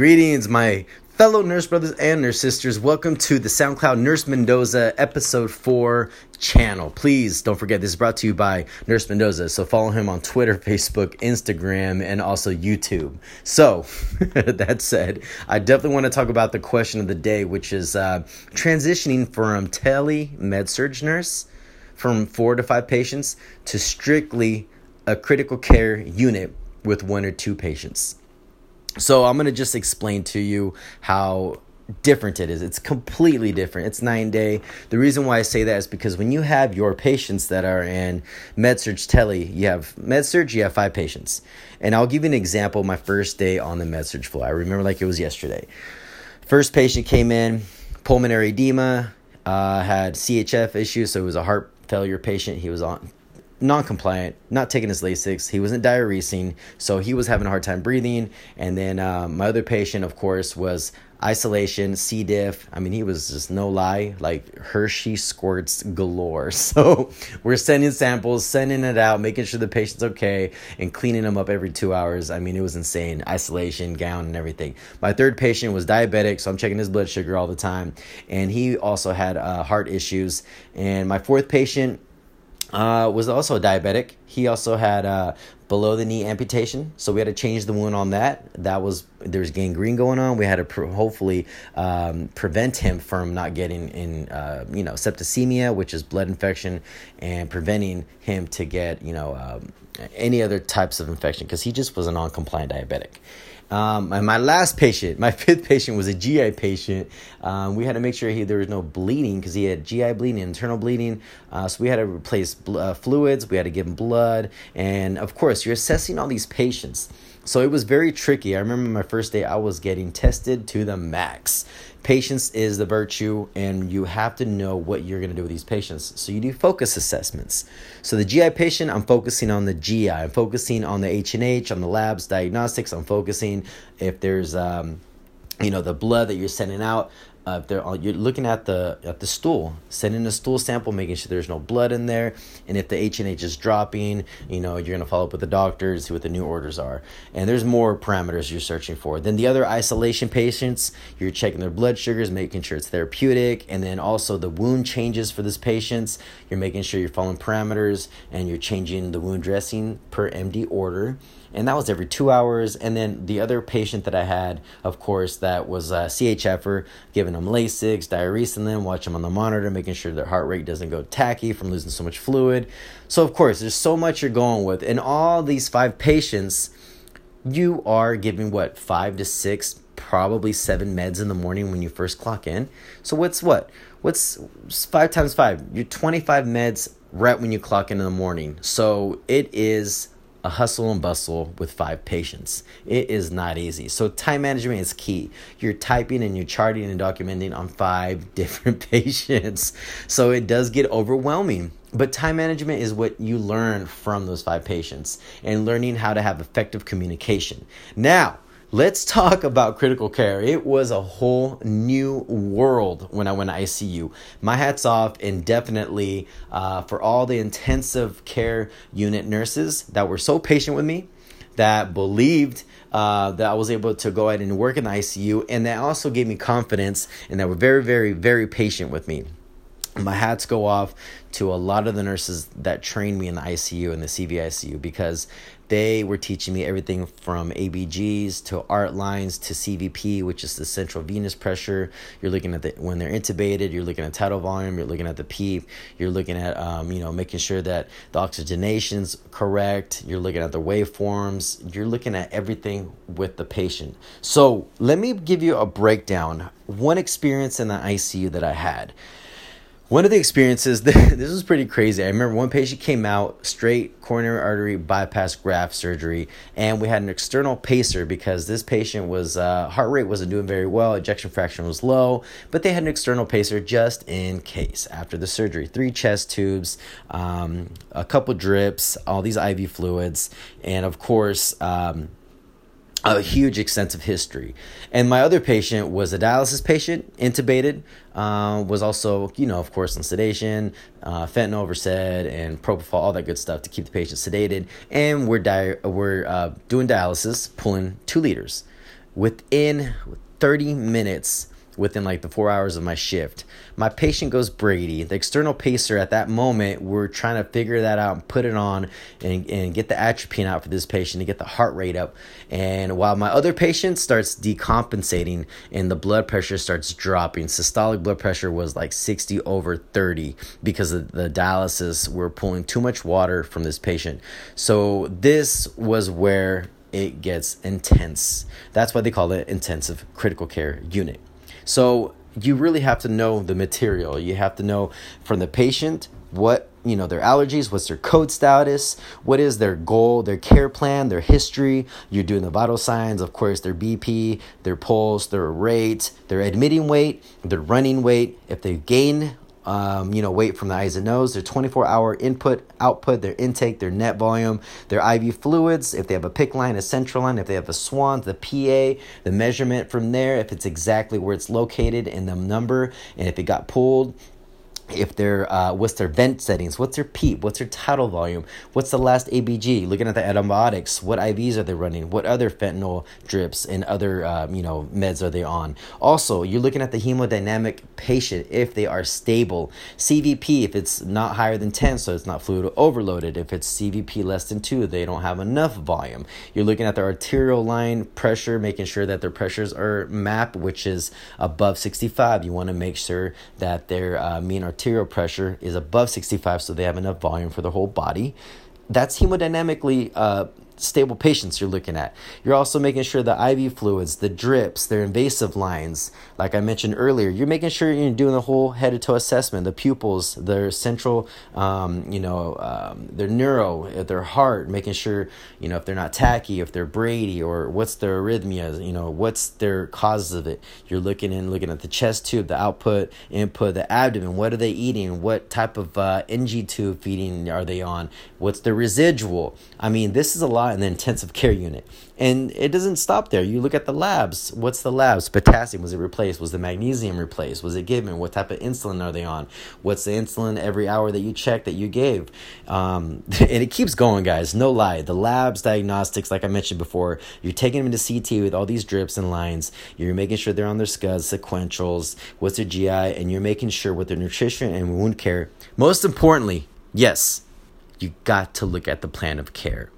Greetings, my fellow nurse brothers and nurse sisters. Welcome to the SoundCloud Nurse Mendoza episode 4 channel. Please don't forget this is brought to you by Nurse Mendoza. So follow him on Twitter, Facebook, Instagram, and also YouTube. So, that said, I definitely want to talk about the question of the day, which is uh, transitioning from tele med surg nurse from four to five patients to strictly a critical care unit with one or two patients. So I'm gonna just explain to you how different it is. It's completely different. It's nine day. The reason why I say that is because when you have your patients that are in MedSurg Tele, you have MedSurg, you have five patients. And I'll give you an example my first day on the MedSurg floor. I remember like it was yesterday. First patient came in, pulmonary edema, uh, had CHF issues, so it was a heart failure patient. He was on non-compliant, not taking his Lasix. He wasn't diuresing, so he was having a hard time breathing. And then um, my other patient, of course, was isolation, C. diff. I mean, he was just no lie, like Hershey squirts galore. So we're sending samples, sending it out, making sure the patient's okay, and cleaning them up every two hours. I mean, it was insane. Isolation, gown, and everything. My third patient was diabetic, so I'm checking his blood sugar all the time, and he also had uh, heart issues. And my fourth patient uh, was also diabetic. He also had uh, below the knee amputation, so we had to change the wound on that. That was there was gangrene going on. We had to pr- hopefully um, prevent him from not getting in, uh, you know, septicemia, which is blood infection, and preventing him to get you know um, any other types of infection because he just was a non-compliant diabetic. Um, and my last patient, my fifth patient, was a GI patient. Um, we had to make sure he, there was no bleeding because he had GI bleeding, internal bleeding. Uh, so we had to replace bl- uh, fluids. We had to give him blood, and of course, you're assessing all these patients. So it was very tricky. I remember my first day, I was getting tested to the max. Patience is the virtue, and you have to know what you're going to do with these patients. So you do focus assessments. So the GI patient, I'm focusing on the GI. I'm focusing on the H and H, on the labs, diagnostics. I'm focusing if there's um, you know the blood that you're sending out uh, they're you're looking at the at the stool, sending a stool sample, making sure there's no blood in there, and if the H and H is dropping, you know you're gonna follow up with the doctor see what the new orders are. And there's more parameters you're searching for. Then the other isolation patients, you're checking their blood sugars, making sure it's therapeutic, and then also the wound changes for this patients. You're making sure you're following parameters and you're changing the wound dressing per MD order and that was every two hours. And then the other patient that I had, of course, that was a CHFer, giving them Lasix, diuresing them, watch them on the monitor, making sure their heart rate doesn't go tachy from losing so much fluid. So, of course, there's so much you're going with. And all these five patients, you are giving what, five to six, probably seven meds in the morning when you first clock in. So, what's what? What's five times five? You're 25 meds right when you clock in in the morning. So, it is a hustle and bustle with five patients. It is not easy. So, time management is key. You're typing and you're charting and documenting on five different patients. So, it does get overwhelming. But time management is what you learn from those five patients and learning how to have effective communication. Now, Let's talk about critical care. It was a whole new world when I went to ICU. My hat's off indefinitely uh, for all the intensive care unit nurses that were so patient with me, that believed uh, that I was able to go ahead and work in the ICU, and that also gave me confidence and that were very, very, very patient with me my hats go off to a lot of the nurses that trained me in the ICU and the CVICU because they were teaching me everything from ABGs to art lines to CVP, which is the central venous pressure. You're looking at the when they're intubated. You're looking at tidal volume. You're looking at the PEEP. You're looking at um, you know making sure that the oxygenation's correct. You're looking at the waveforms. You're looking at everything with the patient. So let me give you a breakdown. One experience in the ICU that I had one of the experiences, this was pretty crazy. I remember one patient came out straight coronary artery bypass graft surgery, and we had an external pacer because this patient was uh, heart rate wasn't doing very well, ejection fraction was low, but they had an external pacer just in case after the surgery. Three chest tubes, um, a couple drips, all these IV fluids, and of course. Um, a huge extensive history. And my other patient was a dialysis patient, intubated, uh, was also, you know, of course, on sedation, uh, fentanyl, Versed, and propofol, all that good stuff to keep the patient sedated. And we're, di- we're uh, doing dialysis, pulling two liters Within 30 minutes, within like the four hours of my shift. My patient goes Brady. The external pacer at that moment, we're trying to figure that out and put it on and, and get the atropine out for this patient to get the heart rate up. And while my other patient starts decompensating and the blood pressure starts dropping, systolic blood pressure was like 60 over 30 because of the dialysis. We're pulling too much water from this patient. So this was where it gets intense. That's why they call it intensive critical care unit. So you really have to know the material. You have to know from the patient what you know their allergies what's their code status what is their goal their care plan their history you're doing the vital signs of course their bp their pulse their rate their admitting weight their running weight if they gain um, you know, weight from the I's and O's, their 24 hour input, output, their intake, their net volume, their IV fluids, if they have a PICC line, a central line, if they have a SWAN, the PA, the measurement from there, if it's exactly where it's located and the number, and if it got pulled, if they're uh, what's their vent settings what's their PEEP what's their tidal volume what's the last abg looking at the antibiotics what ivs are they running what other fentanyl drips and other um, you know meds are they on? Also you're looking at the hemodynamic patient if they are stable. Cvp if it's not higher than 10 so it's not fluid overloaded. If it's cvp less than 2 they don't have enough volume. You're looking at their arterial line pressure making sure that their pressures are mapped which is above 65 you want to make sure that their uh, mean arterial arterial pressure is above 65, so they have enough volume for the whole body. That's hemodynamically uh, stable patients you're looking at. You're also making sure the IV fluids, the drips, their invasive lines, like I mentioned earlier, you're making sure you're doing the whole head to toe assessment, the pupils, their central, um, you know, um, their neuro, uh, their heart, making sure, you know, if they're not tachy, if they're Brady, or what's their arrhythmia, you know, what's their causes of it. You're looking in, looking at the chest tube, the output, input, the abdomen, what are they eating? What type of uh, NG tube feeding are they on? What's the residual? I mean, this is a lot in the intensive care unit. And it doesn't stop there. You look at the labs. What's the labs? Potassium, was it replaced? Was the magnesium replaced? Was it given? What type of insulin are they on? What's the insulin every hour that you check that you gave? Um, and it keeps going, guys. No lie. The labs, diagnostics, like I mentioned before, you're taking them into CT with all these drips and lines. You're making sure they're on their scuds, sequentials, what's their GI, and you're making sure with their nutrition and wound care. Most importantly, yes, you got to look at the plan of care.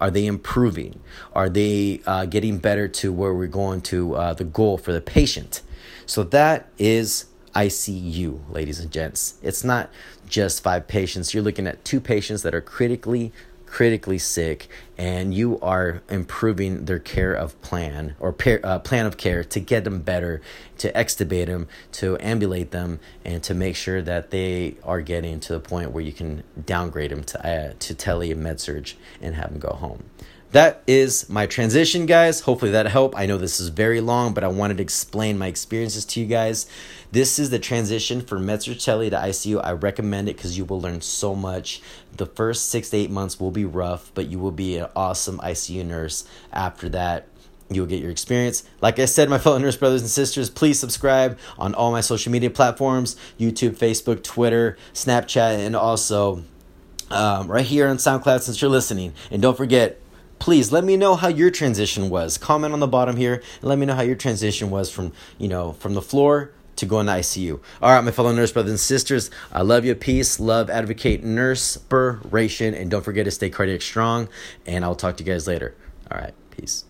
Are they improving? Are they uh, getting better to where we're going to uh, the goal for the patient? So that is ICU, ladies and gents. It's not just five patients. You're looking at two patients that are critically critically sick and you are improving their care of plan or uh, plan of care to get them better to extubate them to ambulate them and to make sure that they are getting to the point where you can downgrade them to uh, to tele med surg and have them go home that is my transition, guys. Hopefully that helped. I know this is very long, but I wanted to explain my experiences to you guys. This is the transition from Tele to ICU. I recommend it because you will learn so much. The first six to eight months will be rough, but you will be an awesome ICU nurse after that you'll get your experience. Like I said, my fellow nurse brothers and sisters, please subscribe on all my social media platforms YouTube, Facebook, Twitter, Snapchat, and also um, right here on SoundCloud since you're listening. And don't forget, please let me know how your transition was. Comment on the bottom here and let me know how your transition was from, you know, from the floor to going to ICU. All right, my fellow nurse brothers and sisters, I love you. Peace, love, advocate, nurse, inspiration, and don't forget to stay cardiac strong. And I'll talk to you guys later. All right, peace.